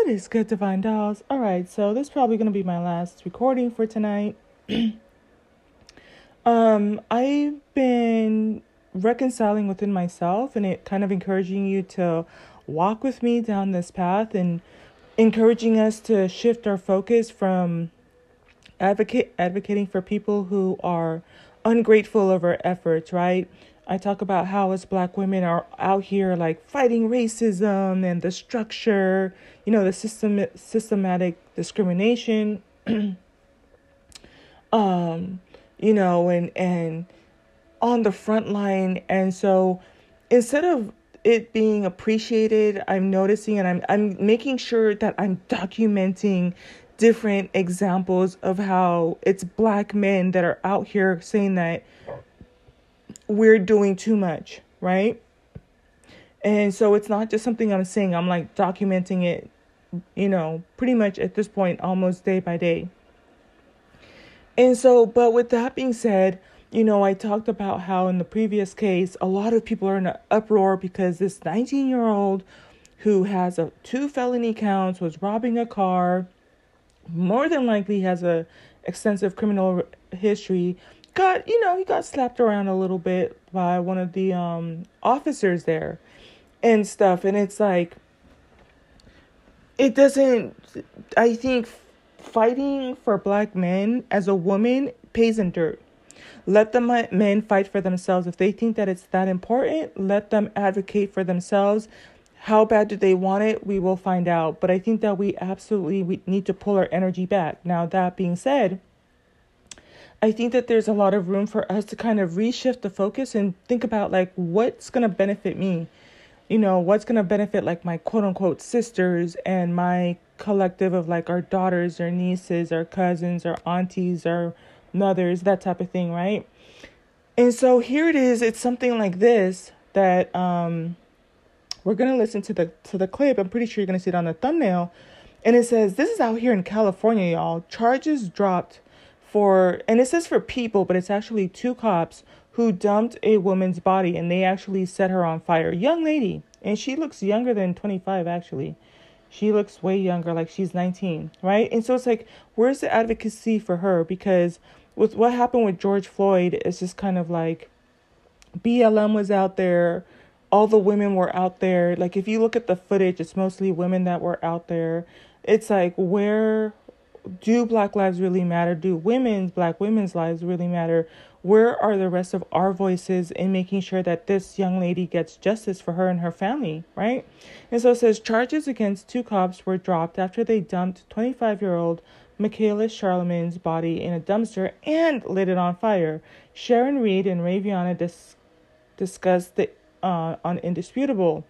What is good, Divine Dolls? All right, so this is probably going to be my last recording for tonight. um, I've been reconciling within myself and it kind of encouraging you to walk with me down this path and encouraging us to shift our focus from advocate advocating for people who are ungrateful of our efforts, right? I talk about how as black women are out here like fighting racism and the structure, you know, the system systematic discrimination. um, you know, and and on the front line. And so instead of it being appreciated, I'm noticing and I'm I'm making sure that I'm documenting different examples of how it's black men that are out here saying that we're doing too much, right? And so it's not just something I'm saying, I'm like documenting it, you know, pretty much at this point, almost day by day. And so, but with that being said, you know, I talked about how in the previous case, a lot of people are in an uproar because this 19 year old who has a two felony counts was robbing a car, more than likely has a extensive criminal history got you know he got slapped around a little bit by one of the um officers there and stuff. And it's like it doesn't i think fighting for black men as a woman pays in dirt. Let the men fight for themselves. If they think that it's that important let them advocate for themselves. How bad do they want it? We will find out. But i think that we absolutely we need to pull our energy back. Now that being said I think that there's a lot of room for us to kind of reshift the focus and think about like what's going to benefit me. You know, what's going to benefit like my quote unquote sisters and my collective of like our daughters, our nieces, our cousins, our aunties, our mothers, that type of thing, right? And so here it is, it's something like this that um we're going to listen to the to the clip. I'm pretty sure you're going to see it on the thumbnail. And it says, "This is out here in California, y'all. Charges dropped for, and it says for people, but it's actually two cops who dumped a woman's body and they actually set her on fire. Young lady, and she looks younger than 25 actually. She looks way younger, like she's 19, right? And so it's like, where's the advocacy for her? Because with what happened with George Floyd, it's just kind of like BLM was out there, all the women were out there. Like if you look at the footage, it's mostly women that were out there. It's like where do black lives really matter? Do women's black women's lives really matter? Where are the rest of our voices in making sure that this young lady gets justice for her and her family, right? And so it says charges against two cops were dropped after they dumped 25 year old Michaela Charlemagne's body in a dumpster and lit it on fire. Sharon Reed and Raviana dis- discussed the uh, on Indisputable.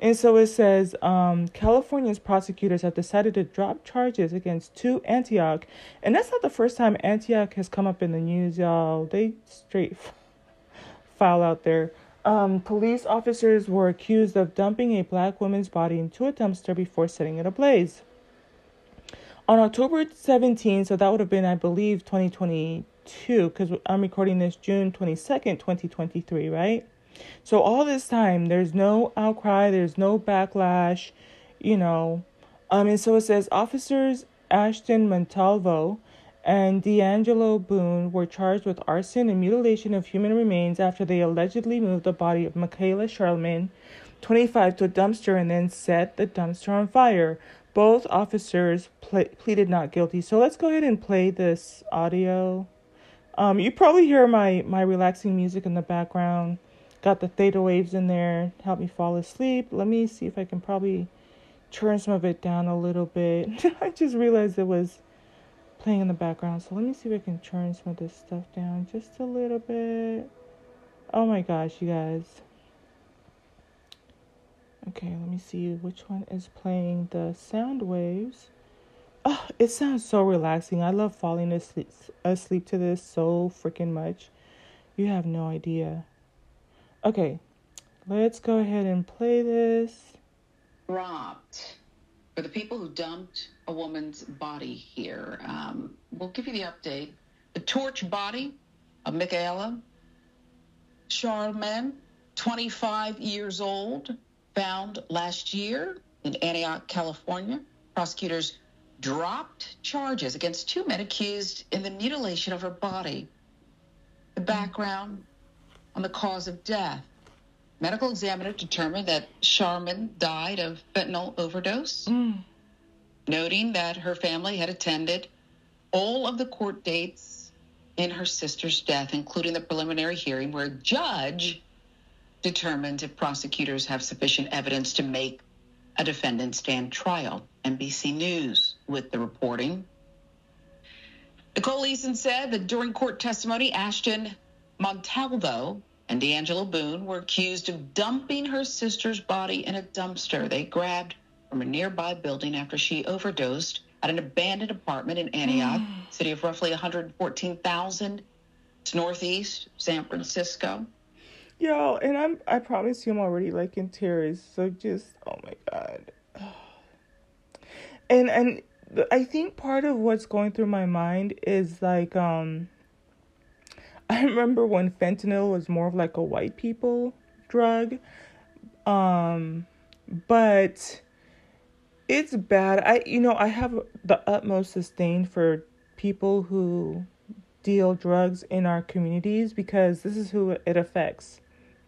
And so it says um, California's prosecutors have decided to drop charges against two Antioch. And that's not the first time Antioch has come up in the news, y'all. They straight file out there. Um, police officers were accused of dumping a black woman's body into a dumpster before setting it ablaze. On October 17, so that would have been, I believe, 2022, because I'm recording this June 22nd, 2023, right? So all this time, there's no outcry, there's no backlash, you know. Um, and so it says officers Ashton Montalvo and D'Angelo Boone were charged with arson and mutilation of human remains after they allegedly moved the body of Michaela Charlemagne, 25, to a dumpster and then set the dumpster on fire. Both officers ple- pleaded not guilty. So let's go ahead and play this audio. Um, you probably hear my my relaxing music in the background. Got the theta waves in there, help me fall asleep. Let me see if I can probably turn some of it down a little bit. I just realized it was playing in the background. So let me see if I can turn some of this stuff down just a little bit. Oh my gosh, you guys. Okay, let me see which one is playing the sound waves. Oh, it sounds so relaxing. I love falling asleep, asleep to this so freaking much. You have no idea. Okay, let's go ahead and play this. Robbed. For the people who dumped a woman's body here, um, we'll give you the update. The torch body of Michaela Charlemagne, 25 years old, found last year in Antioch, California. prosecutors dropped charges against two men accused in the mutilation of her body. The background on the cause of death. Medical examiner determined that Sharman died of fentanyl overdose, mm. noting that her family had attended all of the court dates in her sister's death, including the preliminary hearing where a judge determined if prosecutors have sufficient evidence to make a defendant stand trial. NBC News with the reporting. Nicole Eason said that during court testimony, Ashton Montalvo and D'Angelo Boone were accused of dumping her sister's body in a dumpster they grabbed from a nearby building after she overdosed at an abandoned apartment in Antioch, city of roughly 114,000. It's northeast San Francisco. Yo, and I'm I promise you I'm already like in tears. So just oh my god. And and I think part of what's going through my mind is like um I remember when fentanyl was more of like a white people drug. Um but it's bad. I you know, I have the utmost disdain for people who deal drugs in our communities because this is who it affects,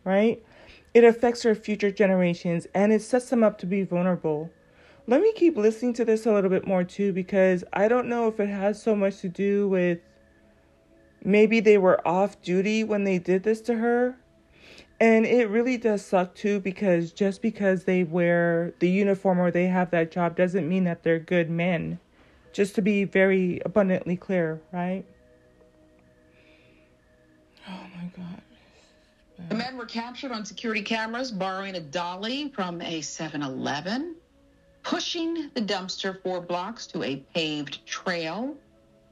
right? It affects our future generations and it sets them up to be vulnerable. Let me keep listening to this a little bit more too because I don't know if it has so much to do with maybe they were off duty when they did this to her. And it really does suck too because just because they wear the uniform or they have that job doesn't mean that they're good men. Just to be very abundantly clear, right? Oh my God. The men were captured on security cameras borrowing a dolly from a 7 Eleven, pushing the dumpster four blocks to a paved trail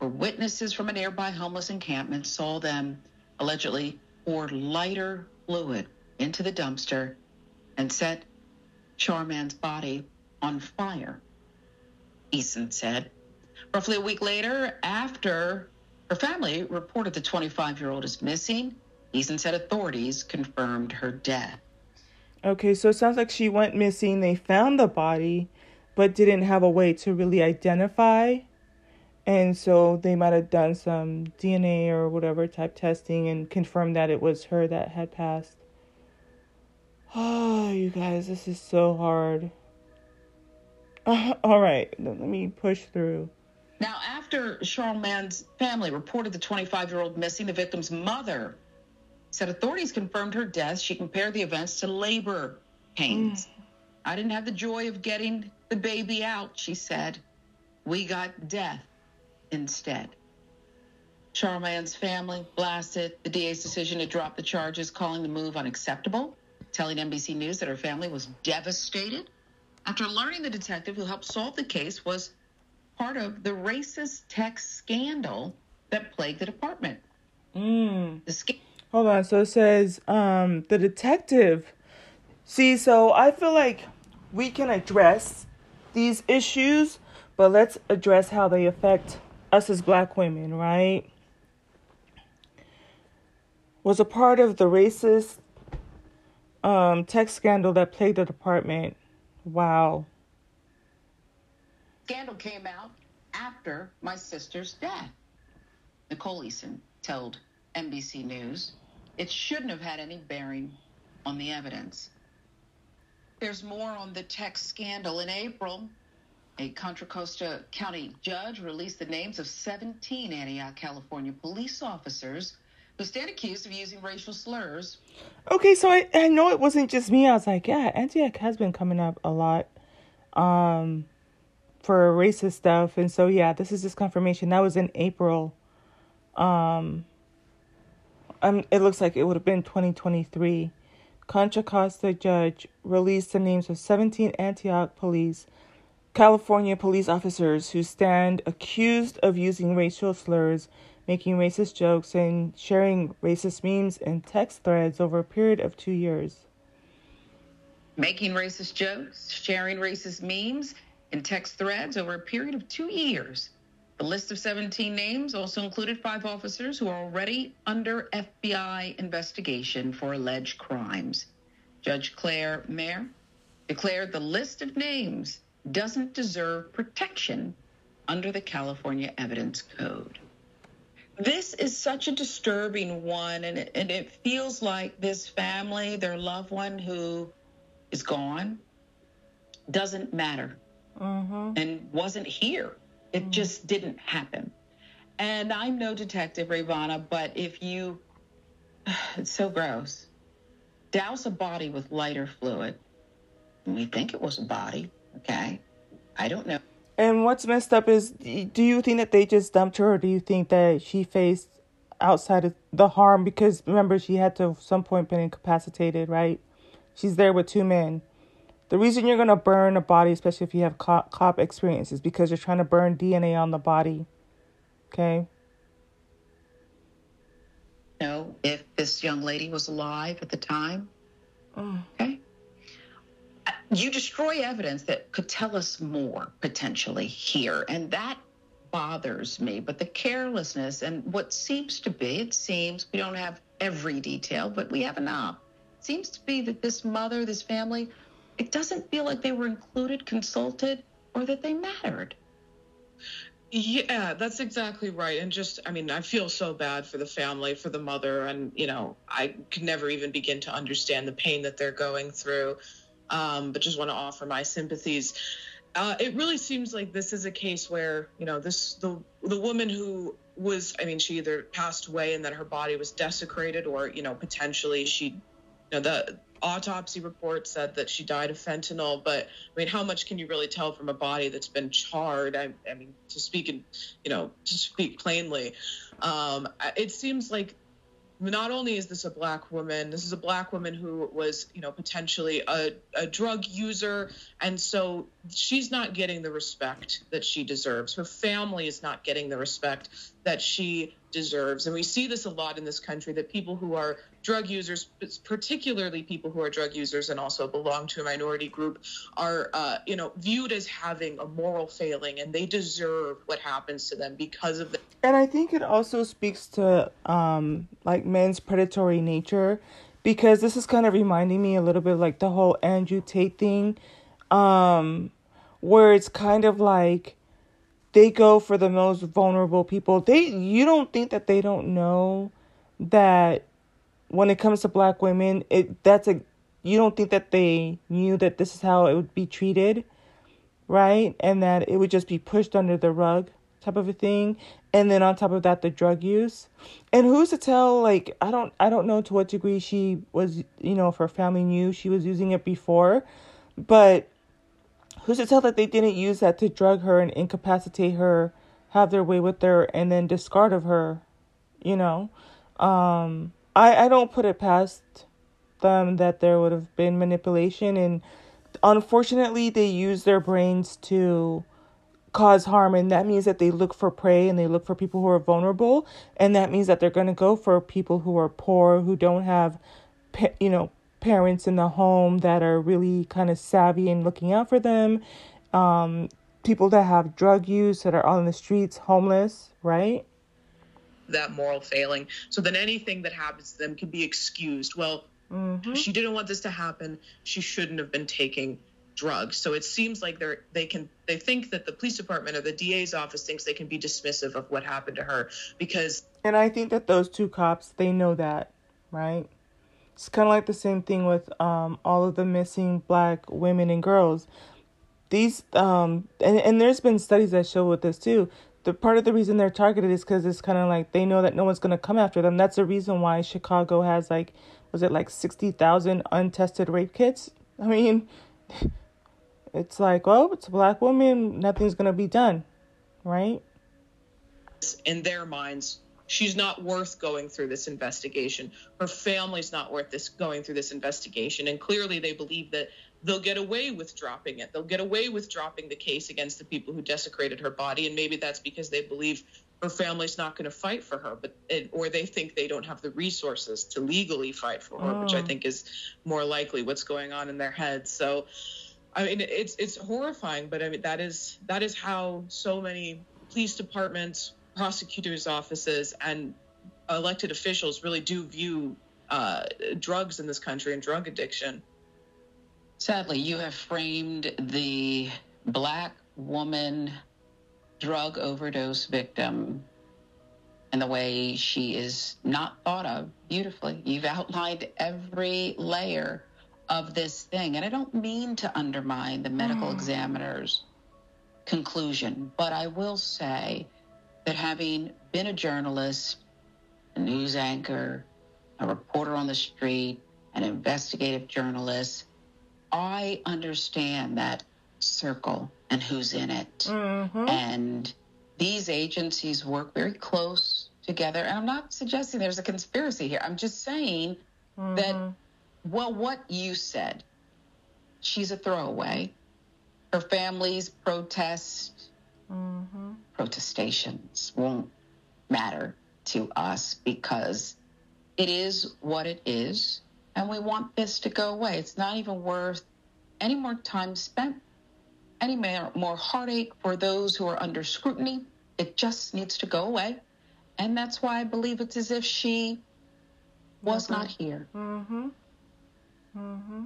where witnesses from a nearby homeless encampment saw them allegedly pour lighter fluid into the dumpster and set Charman's body on fire, Eason said. Roughly a week later, after her family reported the 25 year old is missing, Eason said authorities confirmed her death. Okay, so it sounds like she went missing. They found the body, but didn't have a way to really identify and so they might have done some DNA or whatever type testing and confirmed that it was her that had passed. Oh, you guys, this is so hard. Uh, all right, let me push through. Now, after Charlemagne's family reported the 25 year old missing, the victim's mother said authorities confirmed her death. She compared the events to labor pains. Mm. I didn't have the joy of getting the baby out, she said. We got death instead. Charlemagne's family blasted the DA's decision to drop the charges, calling the move unacceptable, telling NBC News that her family was devastated after learning the detective who helped solve the case was part of the racist text scandal that plagued the department. Mm. The sc- Hold on. So it says um, the detective. See, so I feel like we can address these issues, but let's address how they affect us as black women, right, was a part of the racist um, text scandal that plagued the department. Wow. Scandal came out after my sister's death. Nicole Eason told NBC News it shouldn't have had any bearing on the evidence. There's more on the text scandal. In April, a Contra Costa County judge released the names of 17 Antioch, California police officers who stand accused of using racial slurs. Okay, so I, I know it wasn't just me. I was like, yeah, Antioch has been coming up a lot um, for racist stuff. And so, yeah, this is just confirmation. That was in April. Um, um, it looks like it would have been 2023. Contra Costa judge released the names of 17 Antioch police California police officers who stand accused of using racial slurs, making racist jokes, and sharing racist memes and text threads over a period of two years. Making racist jokes, sharing racist memes, and text threads over a period of two years. The list of 17 names also included five officers who are already under FBI investigation for alleged crimes. Judge Claire Mayer declared the list of names doesn't deserve protection under the California Evidence Code. This is such a disturbing one, and it, and it feels like this family, their loved one who is gone, doesn't matter Mm-hmm. and wasn't here. It just didn't happen. And I'm no detective, Ravana, but if you, it's so gross. Douse a body with lighter fluid. We think it was a body, okay? I don't know. And what's messed up is, do you think that they just dumped her, or do you think that she faced outside of the harm? Because remember, she had to at some point been incapacitated, right? She's there with two men. The reason you're gonna burn a body, especially if you have cop, cop experience, is because you're trying to burn DNA on the body. Okay. know if this young lady was alive at the time. Mm. Okay. You destroy evidence that could tell us more potentially here, and that bothers me. But the carelessness and what seems to be, it seems, we don't have every detail, but we have enough. It seems to be that this mother, this family, it doesn't feel like they were included, consulted, or that they mattered. Yeah, that's exactly right. And just, I mean, I feel so bad for the family, for the mother, and, you know, I could never even begin to understand the pain that they're going through. Um, but just want to offer my sympathies. Uh, it really seems like this is a case where, you know, this, the, the woman who was, I mean, she either passed away and then her body was desecrated or, you know, potentially she, you know, the autopsy report said that she died of fentanyl, but I mean, how much can you really tell from a body that's been charred? I, I mean, to speak in, you know, to speak plainly, um, it seems like not only is this a black woman, this is a black woman who was, you know, potentially a, a drug user. And so she's not getting the respect that she deserves. Her family is not getting the respect that she deserves. And we see this a lot in this country that people who are drug users, particularly people who are drug users and also belong to a minority group, are, uh, you know, viewed as having a moral failing and they deserve what happens to them because of the And I think it also speaks to um like men's predatory nature because this is kind of reminding me a little bit like the whole Andrew Tate thing um where it's kind of like they go for the most vulnerable people. They you don't think that they don't know that when it comes to black women, it that's a you don't think that they knew that this is how it would be treated, right? And that it would just be pushed under the rug type of a thing. And then on top of that the drug use. And who's to tell like I don't I don't know to what degree she was, you know, if her family knew she was using it before, but who's to tell that they didn't use that to drug her and incapacitate her, have their way with her, and then discard of her, you know? Um, I, I don't put it past them that there would have been manipulation, and unfortunately, they use their brains to cause harm, and that means that they look for prey and they look for people who are vulnerable, and that means that they're going to go for people who are poor, who don't have, you know, parents in the home that are really kind of savvy and looking out for them, um, people that have drug use that are on the streets, homeless, right? That moral failing so then anything that happens to them can be excused well Mm-hmm. she didn't want this to happen she shouldn't have been taking drugs so it seems like they're they can they think that the police department or the da's office thinks they can be dismissive of what happened to her because And I think that those two cops, they know that, right? It's kind of like the same thing with um, all of the missing black women and girls. These um, and and there's been studies that show with this too. The part of the reason they're targeted is because it's kind of like they know that no one's gonna come after them. That's the reason why Chicago has like, was it like sixty thousand untested rape kits? I mean, it's like, oh, it's a black woman, nothing's gonna be done, right? in their minds she's not worth going through this investigation her family's not worth this going through this investigation and clearly they believe that they'll get away with dropping it they'll get away with dropping the case against the people who desecrated her body and maybe that's because they believe her family's not going to fight for her but it, or they think they don't have the resources to legally fight for her which i Oh. think is more likely what's going on in their heads so I mean, it's it's horrifying, but I mean that is that is how so many police departments, prosecutors' offices, and elected officials really do view uh, drugs in this country and drug addiction. Sadly, you have framed the black woman drug overdose victim and the way she is not thought of beautifully. You've outlined every layer of this thing. And I don't mean to undermine the medical mm. examiner's conclusion, but I will say that having been a journalist, a news anchor, a reporter on the street, an investigative journalist, I understand that circle and who's in it. Mm-hmm. And these agencies work very close together. And I'm not suggesting there's a conspiracy here. I'm just saying mm-hmm. that, well, what you said, she's a throwaway. Her family's protest, mm-hmm. protestations won't matter to us because it is what it is. And we want this to go away. It's not even worth any more time spent, any more, more heartache for those who are under scrutiny. It just needs to go away. And that's why I believe it's as if she was mm-hmm. not here. Mm-hmm. Mm-hmm.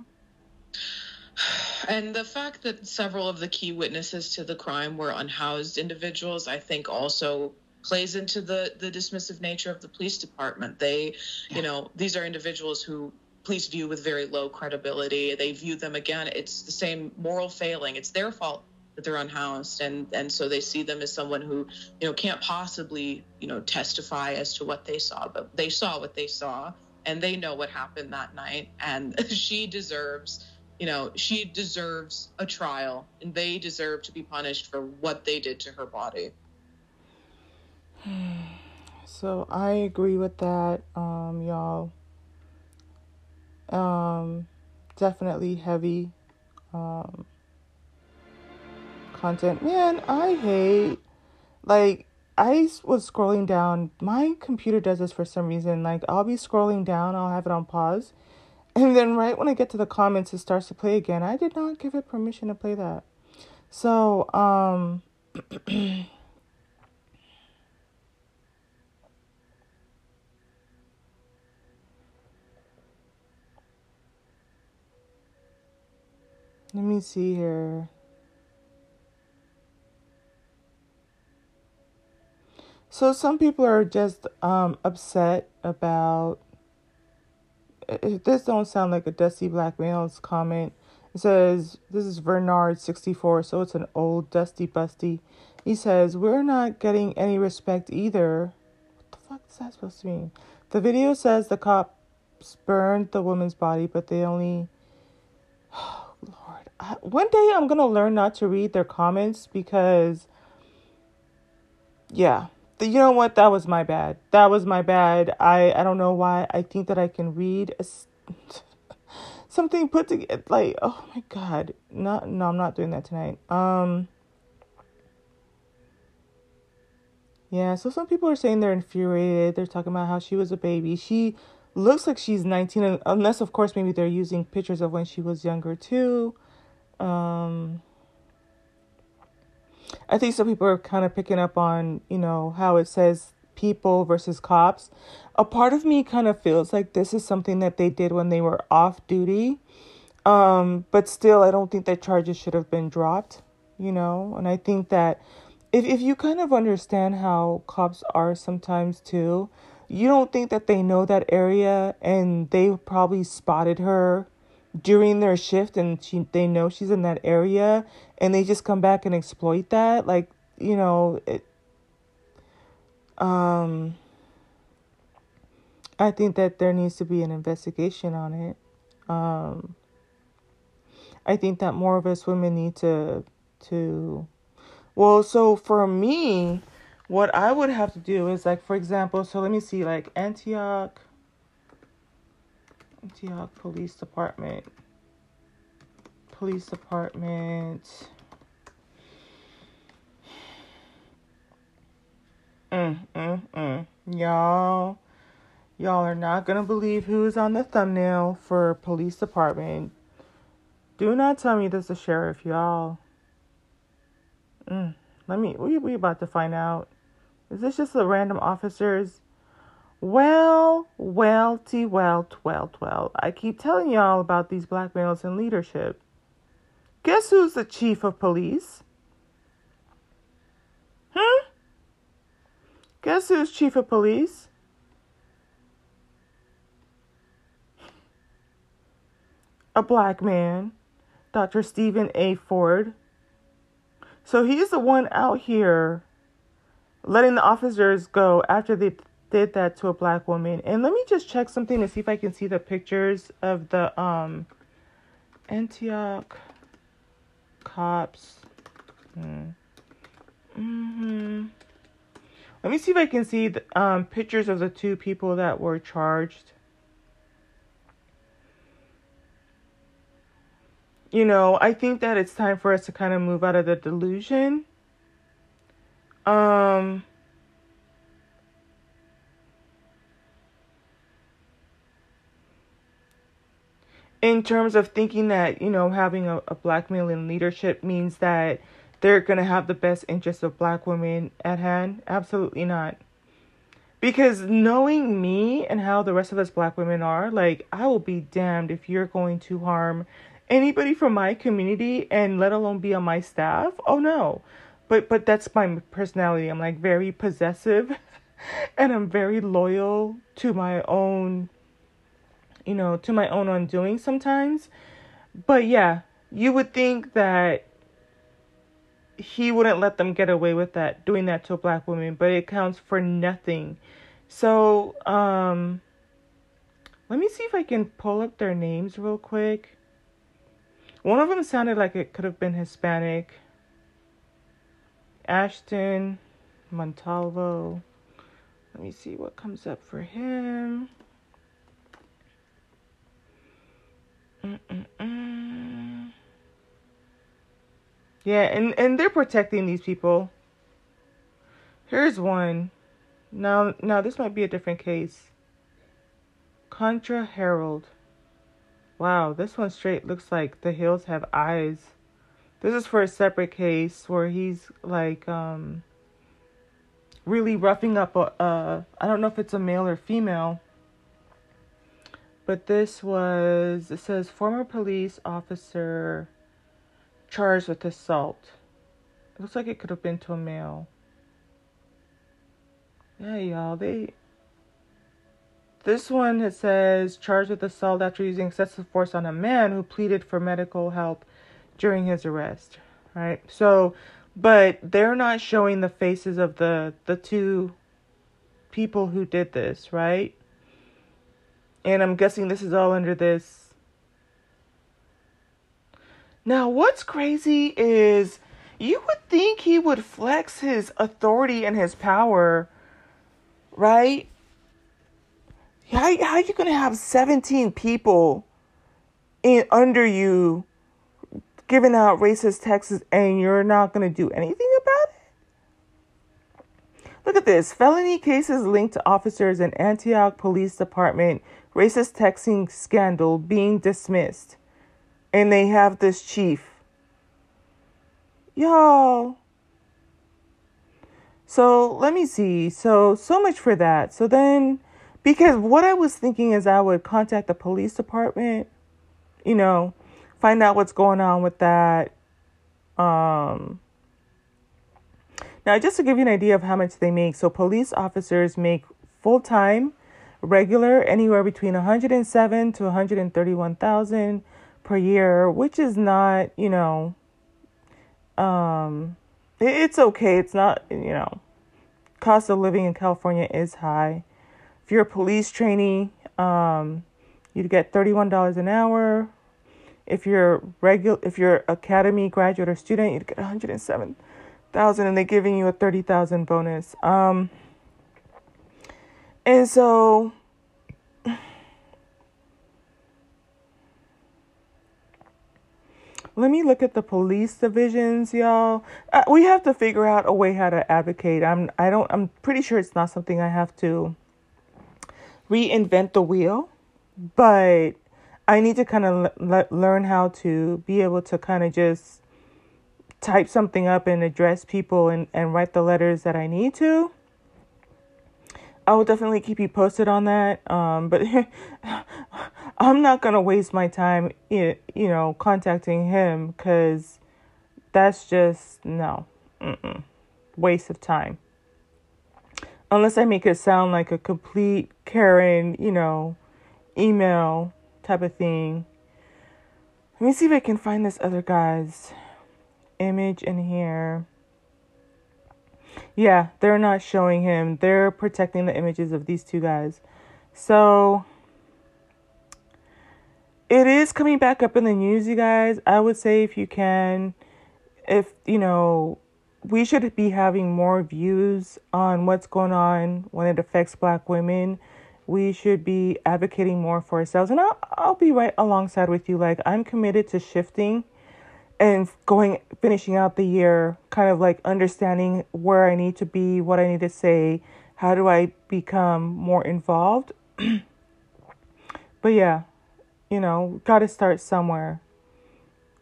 And the fact that several of the key witnesses to the crime were unhoused individuals, I think also plays into the the dismissive nature of the police department. They, yeah. you know, these are individuals who police view with very low credibility. They view them again. It's the same moral failing. It's their fault that they're unhoused, and and so they see them as someone who you know can't possibly you know testify as to what they saw, but they saw what they saw, and they know what happened that night, and she deserves. You know, she deserves a trial and they deserve to be punished for what they did to her body. So I agree with that, um, y'all. Um, definitely heavy um, content. Man, I hate like I was scrolling down. My computer does this for some reason. Like I'll be scrolling down, I'll have it on pause, and then right when I get to the comments, it starts to play again. I did not give it permission to play that. So, um. Let me see here. So some people are just um, upset about. This don't sound like a dusty black male's comment. It says this is Bernard sixty four, so it's an old dusty busty. He says we're not getting any respect either. What the fuck is that supposed to mean? The video says the cops burned the woman's body, but they only one day I'm gonna learn not to read their comments because, yeah, you know what? That was my bad. That was my bad. I I don't know why. I think that I can read a, something put together. Like, oh my god, no, no, I'm not doing that tonight. Um. Yeah, so some people are saying they're infuriated. They're talking about how she was a baby. She looks like she's 19, unless, of course, maybe they're using pictures of when she was younger, too. Um, I think some people are kind of picking up on, you know, how it says people versus cops. A part of me kind of feels like this is something that they did when they were off duty. Um, but still, I don't think that charges should have been dropped, you know? And I think that if, if you kind of understand how cops are sometimes too, you don't think that they know that area and they probably spotted her during their shift and she they know she's in that area and they just come back and exploit that like you know it um I think that there needs to be an investigation on it. Um I think that more of us women need to to well so for me what I would have to do is like for example so let me see like Antioch Antioch Police Department. Police Department. Mm, mm, mm. Y'all, y'all are not gonna believe who's on the thumbnail for police department. Do not tell me this is sheriff, y'all. Mm, let me. We we about to find out. Is this just the random officers? Well, well, t well, twelve, twelve. I keep telling y'all about these black males in leadership. Guess who's the chief of police? Huh? Guess who's chief of police? A black man, Dr. Stephen A. Ford. So he's the one out here letting the officers go after they did that to a black woman. And let me just check something to see if I can see the pictures of the um Antioch cops. Hmm. Mm-hmm. Let me see if I can see the, um, pictures of the two people that were charged. You know, I think that it's time for us to kind of move out of the delusion. Um, in terms of thinking that, you know, having a, a black male in leadership means that they're going to have the best interests of black women at hand. Absolutely not. Because knowing me and how the rest of us black women are, like, I will be damned if you're going to harm anybody from my community and let alone be on my staff. Oh no. But but that's my personality. I'm like very possessive and I'm very loyal to my own you know, to my own undoing sometimes. But yeah, you would think that he wouldn't let them get away with that, doing that to a black woman, but it counts for nothing. So, um, let me see if I can pull up their names real quick. One of them sounded like it could have been Hispanic. Ashton Montalvo. Let me see what comes up for him. Mm-mm-mm. Yeah, and and they're protecting these people. Here's one. Now now this might be a different case. Contra Harold. Wow, this one straight looks like the hills have eyes. This is for a separate case where he's like um really roughing up a uh I don't know if it's a male or female but this was, it says, former police officer charged with assault. It looks like it could have been to a male. Yeah, y'all, they. This one it says charged with assault after using excessive force on a man who pleaded for medical help during his arrest. Right. So, but they're not showing the faces of the the two people who did this, right? And I'm guessing this is all under this. Now, what's crazy is you would think he would flex his authority and his power, right? How, how are you going to have 17 people in under you giving out racist texts and you're not going to do anything about it? Look at this. Felony cases linked to officers in Antioch Police Department racist texting scandal being dismissed. And they have this chief. Y'all. So let me see. So, so much for that. So then, because what I was thinking is I would contact the police department, you know, find out what's going on with that. Um, now, just to give you an idea of how much they make, so police officers make full time regular anywhere between 107 to 131,000 per year, which is not, you know, um, it's okay. It's not, you know, cost of living in California is high. If you're a police trainee, um, you'd get $31 an hour. If you're regular, if you're academy graduate or student, you'd get 107,000 and they're giving you a 30,000 bonus. Um, and so let me look at the police divisions, y'all. Uh, we have to figure out a way how to advocate. I'm I don't I'm pretty sure it's not something I have to reinvent the wheel, but I need to kind of le- learn how to be able to kind of just type something up and address people and, and write the letters that I need to. I will definitely keep you posted on that. Um, but I'm not gonna waste my time, you know, contacting him because that's just no, Mm-mm. waste of time. Unless I make it sound like a complete Karen, you know, email type of thing. Let me see if I can find this other guy's image in here. Yeah, they're not showing him. They're protecting the images of these two guys. So it is coming back up in the news, you guys. I would say if you can, if you know, we should be having more views on what's going on when it affects black women. We should be advocating more for ourselves. And I'll, I'll be right alongside with you. Like, I'm committed to shifting and going, finishing out the year, kind of like understanding where I need to be, what I need to say, how do I become more involved. but yeah, you know, got to start somewhere.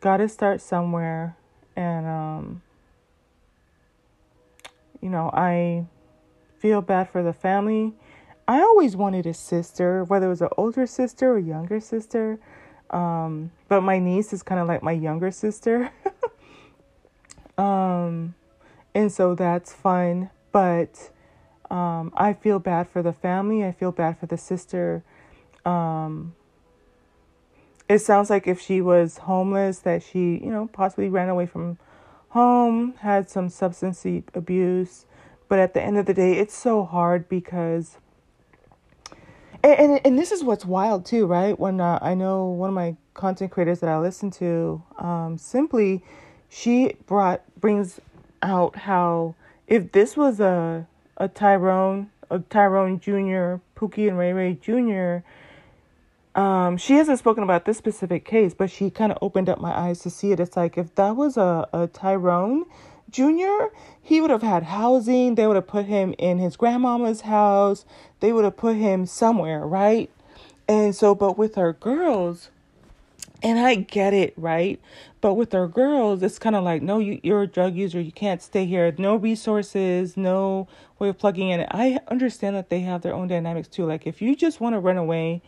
Got to start somewhere. And, um, you know, I feel bad for the family. I always wanted a sister, whether it was an older sister or younger sister. Um, but my niece is kind of like my younger sister. um, and so that's fun. But um, I feel bad for the family. I feel bad for the sister. Um, it sounds like if she was homeless, that she, you know, possibly ran away from home, had some substance abuse. But at the end of the day, it's so hard because. And, and, and this is what's wild too, right? When uh, I know one of my content creators that I listen to, um, simply, she brought brings out how if this was a a Tyrone, a Tyrone Jr., Pookie and Ray Ray Jr., um, she hasn't spoken about this specific case, but she kind of opened up my eyes to see it. It's like if that was a, a Tyrone Jr., he would have had housing. They would have put him in his grandmama's house. They would have put him somewhere, right? And so, but with our girls, and I get it, right? But with our girls, it's kind of like, no, you, you're a drug user. You can't stay here. No resources, no way of plugging in. I understand that they have their own dynamics too. Like, if you just want to run away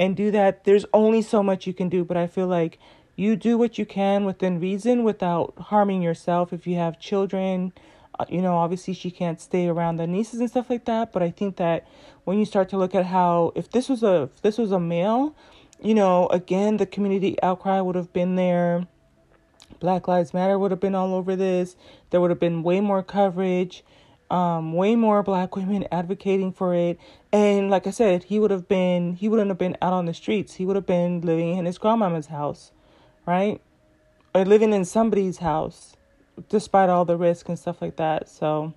and do that. There's only so much you can do, but I feel like you do what you can within reason without harming yourself. If you have children, uh, you know, obviously she can't stay around the nieces and stuff like that, but I think that when you start to look at how if this was a this was a male, you know, again, the community outcry would have been there. Black Lives Matter would have been all over this. There would have been way more coverage um, way more black women advocating for it. And like I said, he would have been, he wouldn't have been out on the streets. He would have been living in his grandmama's house, right? Or living in somebody's house, despite all the risk and stuff like that. So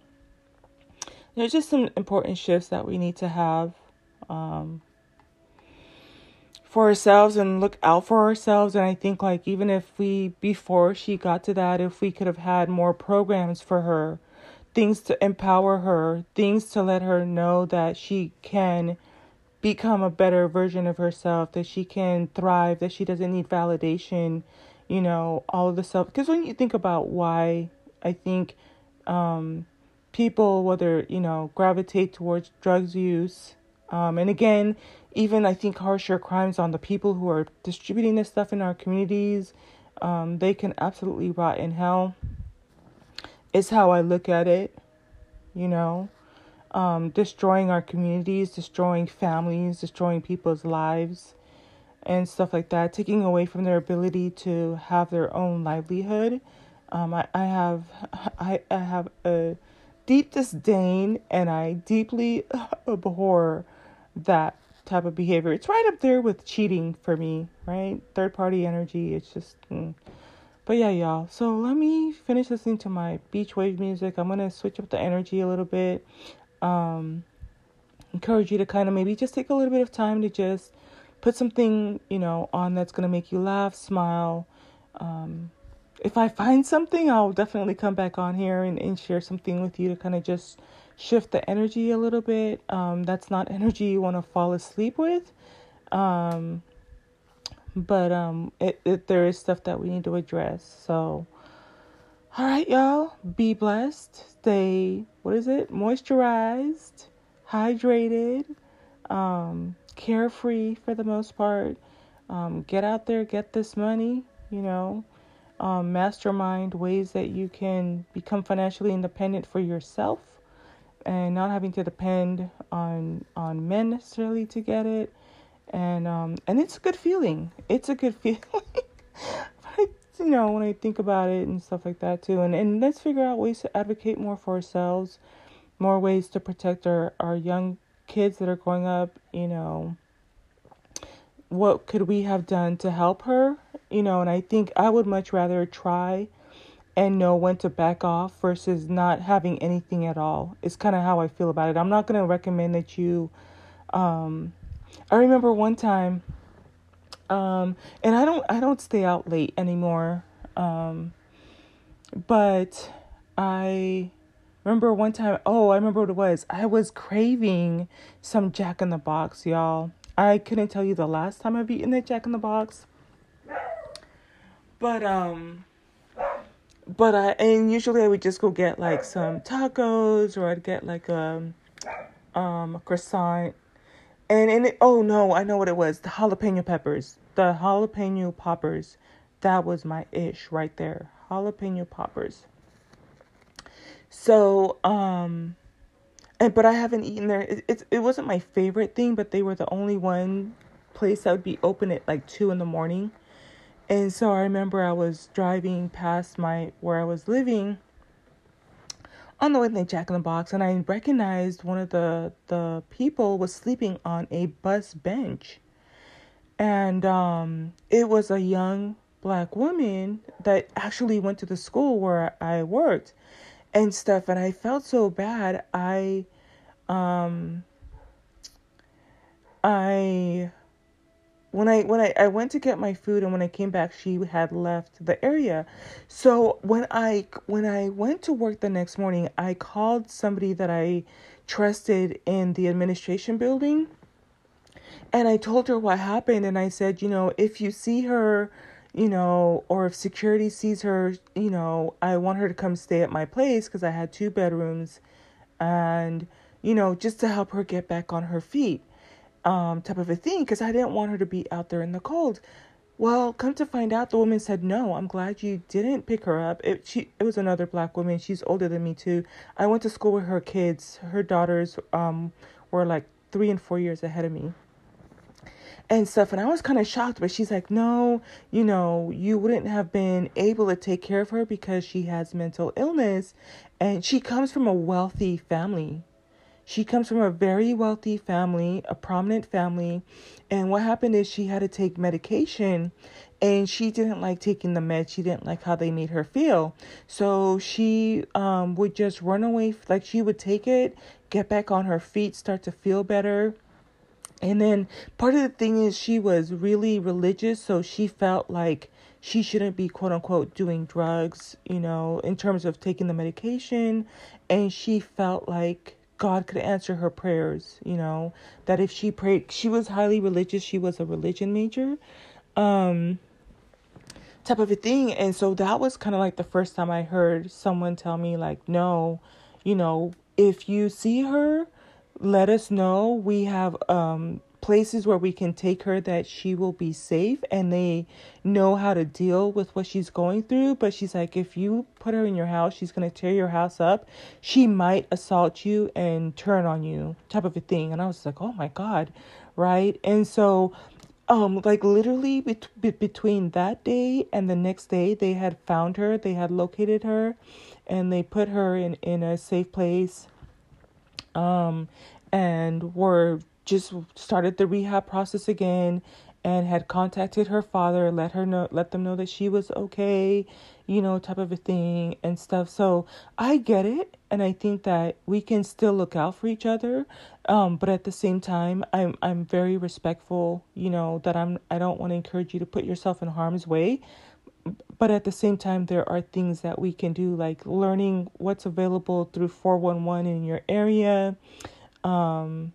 there's just some important shifts that we need to have um, for ourselves and look out for ourselves. And I think, like, even if we, before she got to that, if we could have had more programs for her things to empower her, things to let her know that she can become a better version of herself, that she can thrive, that she doesn't need validation, you know, all of the stuff. Because when you think about why I think um, people, whether, you know, gravitate towards drugs use, um, and again, even I think harsher crimes on the people who are distributing this stuff in our communities, um, they can absolutely rot in hell is how I look at it, you know. Um, destroying our communities, destroying families, destroying people's lives, and stuff like that, taking away from their ability to have their own livelihood. Um, I, I have I, I have a deep disdain and I deeply abhor that type of behavior. It's right up there with cheating for me, right? Third party energy. It's just. Mm. But yeah, y'all. So let me finish listening to my beach wave music. I'm gonna switch up the energy a little bit. Um, encourage you to kind of maybe just take a little bit of time to just put something, you know, on that's gonna make you laugh, smile. Um, if I find something, I'll definitely come back on here and, and share something with you to kind of just shift the energy a little bit. Um, that's not energy you want to fall asleep with. Um, but um it, it there is stuff that we need to address so all right y'all. Be blessed. Stay what is it? Moisturized hydrated um carefree for the most part. Um, get out there, get this money, you know, um, mastermind ways that you can become financially independent for yourself and not having to depend on on men necessarily to get it. And um and it's a good feeling. It's a good feeling you know when i think about it and stuff like that too and and let's figure out ways to advocate more for ourselves more ways to protect our our young kids that are growing up you know what could we have done to help her you know and i think i would much rather try and know when to back off versus not having anything at all. It's kind of how I feel about it. I'm not going to recommend that you. Um, I remember one time, um, and I don't I don't stay out late anymore. Um, but I remember one time. Oh, I remember what it was. I was craving some Jack in the Box, y'all. I couldn't tell you the last time I've eaten that Jack in the Box, but um but I and usually I would just go get like some tacos or I'd get like a um a croissant. And and it, oh no, I know what it was. The jalapeno peppers. The jalapeno poppers. That was my ish right there. Jalapeno poppers. So, um and but I haven't eaten there. It, it wasn't my favorite thing, but they were the only one place that would be open at like 2 in the morning and so I remember I was driving past my where I was living on the way to Jack in the Box, and I recognized one of the the people was sleeping on a bus bench, and um, it was a young black woman that actually went to the school where I worked, and stuff. And I felt so bad. I, um, I when I when I, I went to get my food and when I came back she had left the area. So when I when I went to work the next morning, I called somebody that I trusted in the administration building and I told her what happened and I said, you know, if you see her, you know, or if security sees her, you know, I want her to come stay at my place because I had two bedrooms and you know, just to help her get back on her feet um, type of a thing because I didn't want her to be out there in the cold. Well, come to find out, the woman said, "No, I'm glad you didn't pick her up. It she it was another black woman. She's older than me too. I went to school with her kids. Her daughters um were like three and four years ahead of me." and stuff. And I was kind of shocked, but she's like, no, you know, you wouldn't have been able to take care of her because she has mental illness and she comes from a wealthy family. She comes from a very wealthy family, a prominent family. And what happened is she had to take medication and she didn't like taking the meds. She didn't like how they made her feel. So she um, would just run away. Like she would take it, get back on her feet, start to feel better. And then part of the thing is she was really religious. So she felt like she shouldn't be quote unquote doing drugs, you know, in terms of taking the medication. And she felt like God could answer her prayers, you know, that if she prayed, she was highly religious, she was a religion major, um, type of a thing. And so that was kind of like the first time I heard someone tell me, like, no, you know, if you see her, let us know. We have um places where we can take her that she will be safe and they know how to deal with what she's going through. But she's like, if you put her in your house, she's going to tear your house up. She might assault you and turn on you, type of a thing. And I was like, oh my God, right? And so, um, like literally bet- be- between that day and the next day, they had found her, they had located her, and they put her in, in a safe place. Um, and were just started the rehab process again and had contacted her father, let her know, let them know that she was okay, you know, type of a thing and stuff. So I get it, and I think that we can still look out for each other, um, but at the same time, I'm I'm very respectful, you know, that I'm I don't want to encourage you to put yourself in harm's way, but at the same time, there are things that we can do, like learning what's available through four one one in your area. Um,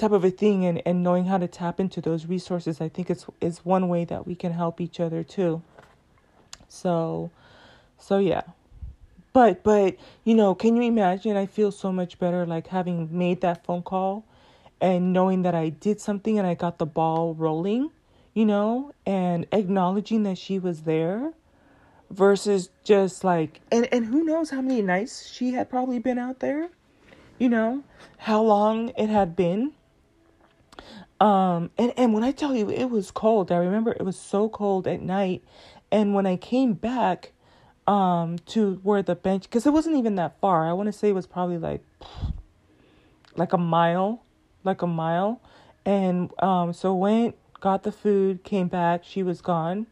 type of a thing and, and knowing how to tap into those resources i think it's is one way that we can help each other too. So so yeah. But but you know can you imagine? I feel so much better like having made that phone call and knowing that I did something and I got the ball rolling, you know, and acknowledging that she was there versus just like and and who knows how many nights she had probably been out there you know how long it had been um and and when i tell you it was cold. I remember it was so cold at night. And when i came back um to where the bench because it wasn't even that far. I want to say it was probably like like a mile like a mile. And um so went got the food came back. She was gone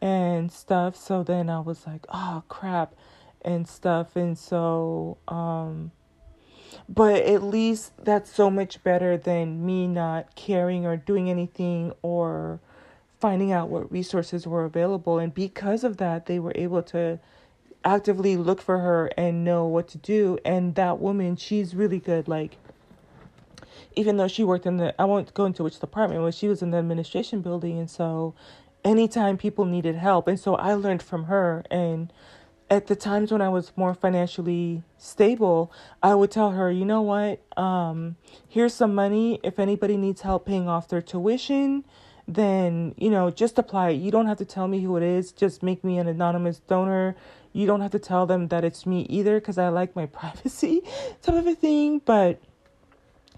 and stuff. So then I was like, oh crap and stuff. And so, um, but at least that's so much better than me not caring or doing anything or finding out what resources were available. And because of that, they were able to actively look for her and know what to do. And that woman, she's really good. Like, even though she worked in the, I won't go into which department, but she was in the administration building. And so anytime people needed help. And so I learned from her. And at the times when I was more financially stable, I would tell her, you know what? Um, here's some money. If anybody needs help paying off their tuition, then, you know, just apply You don't have to tell me who it is. Just make me an anonymous donor. You don't have to tell them that it's me either because I like my privacy type of a thing. But,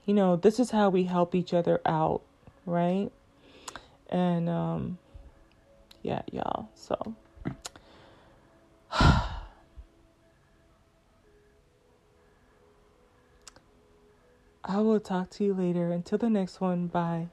you know, this is how we help each other out, right? And, um, yeah, y'all. So I will talk to you later. Until the next one, bye.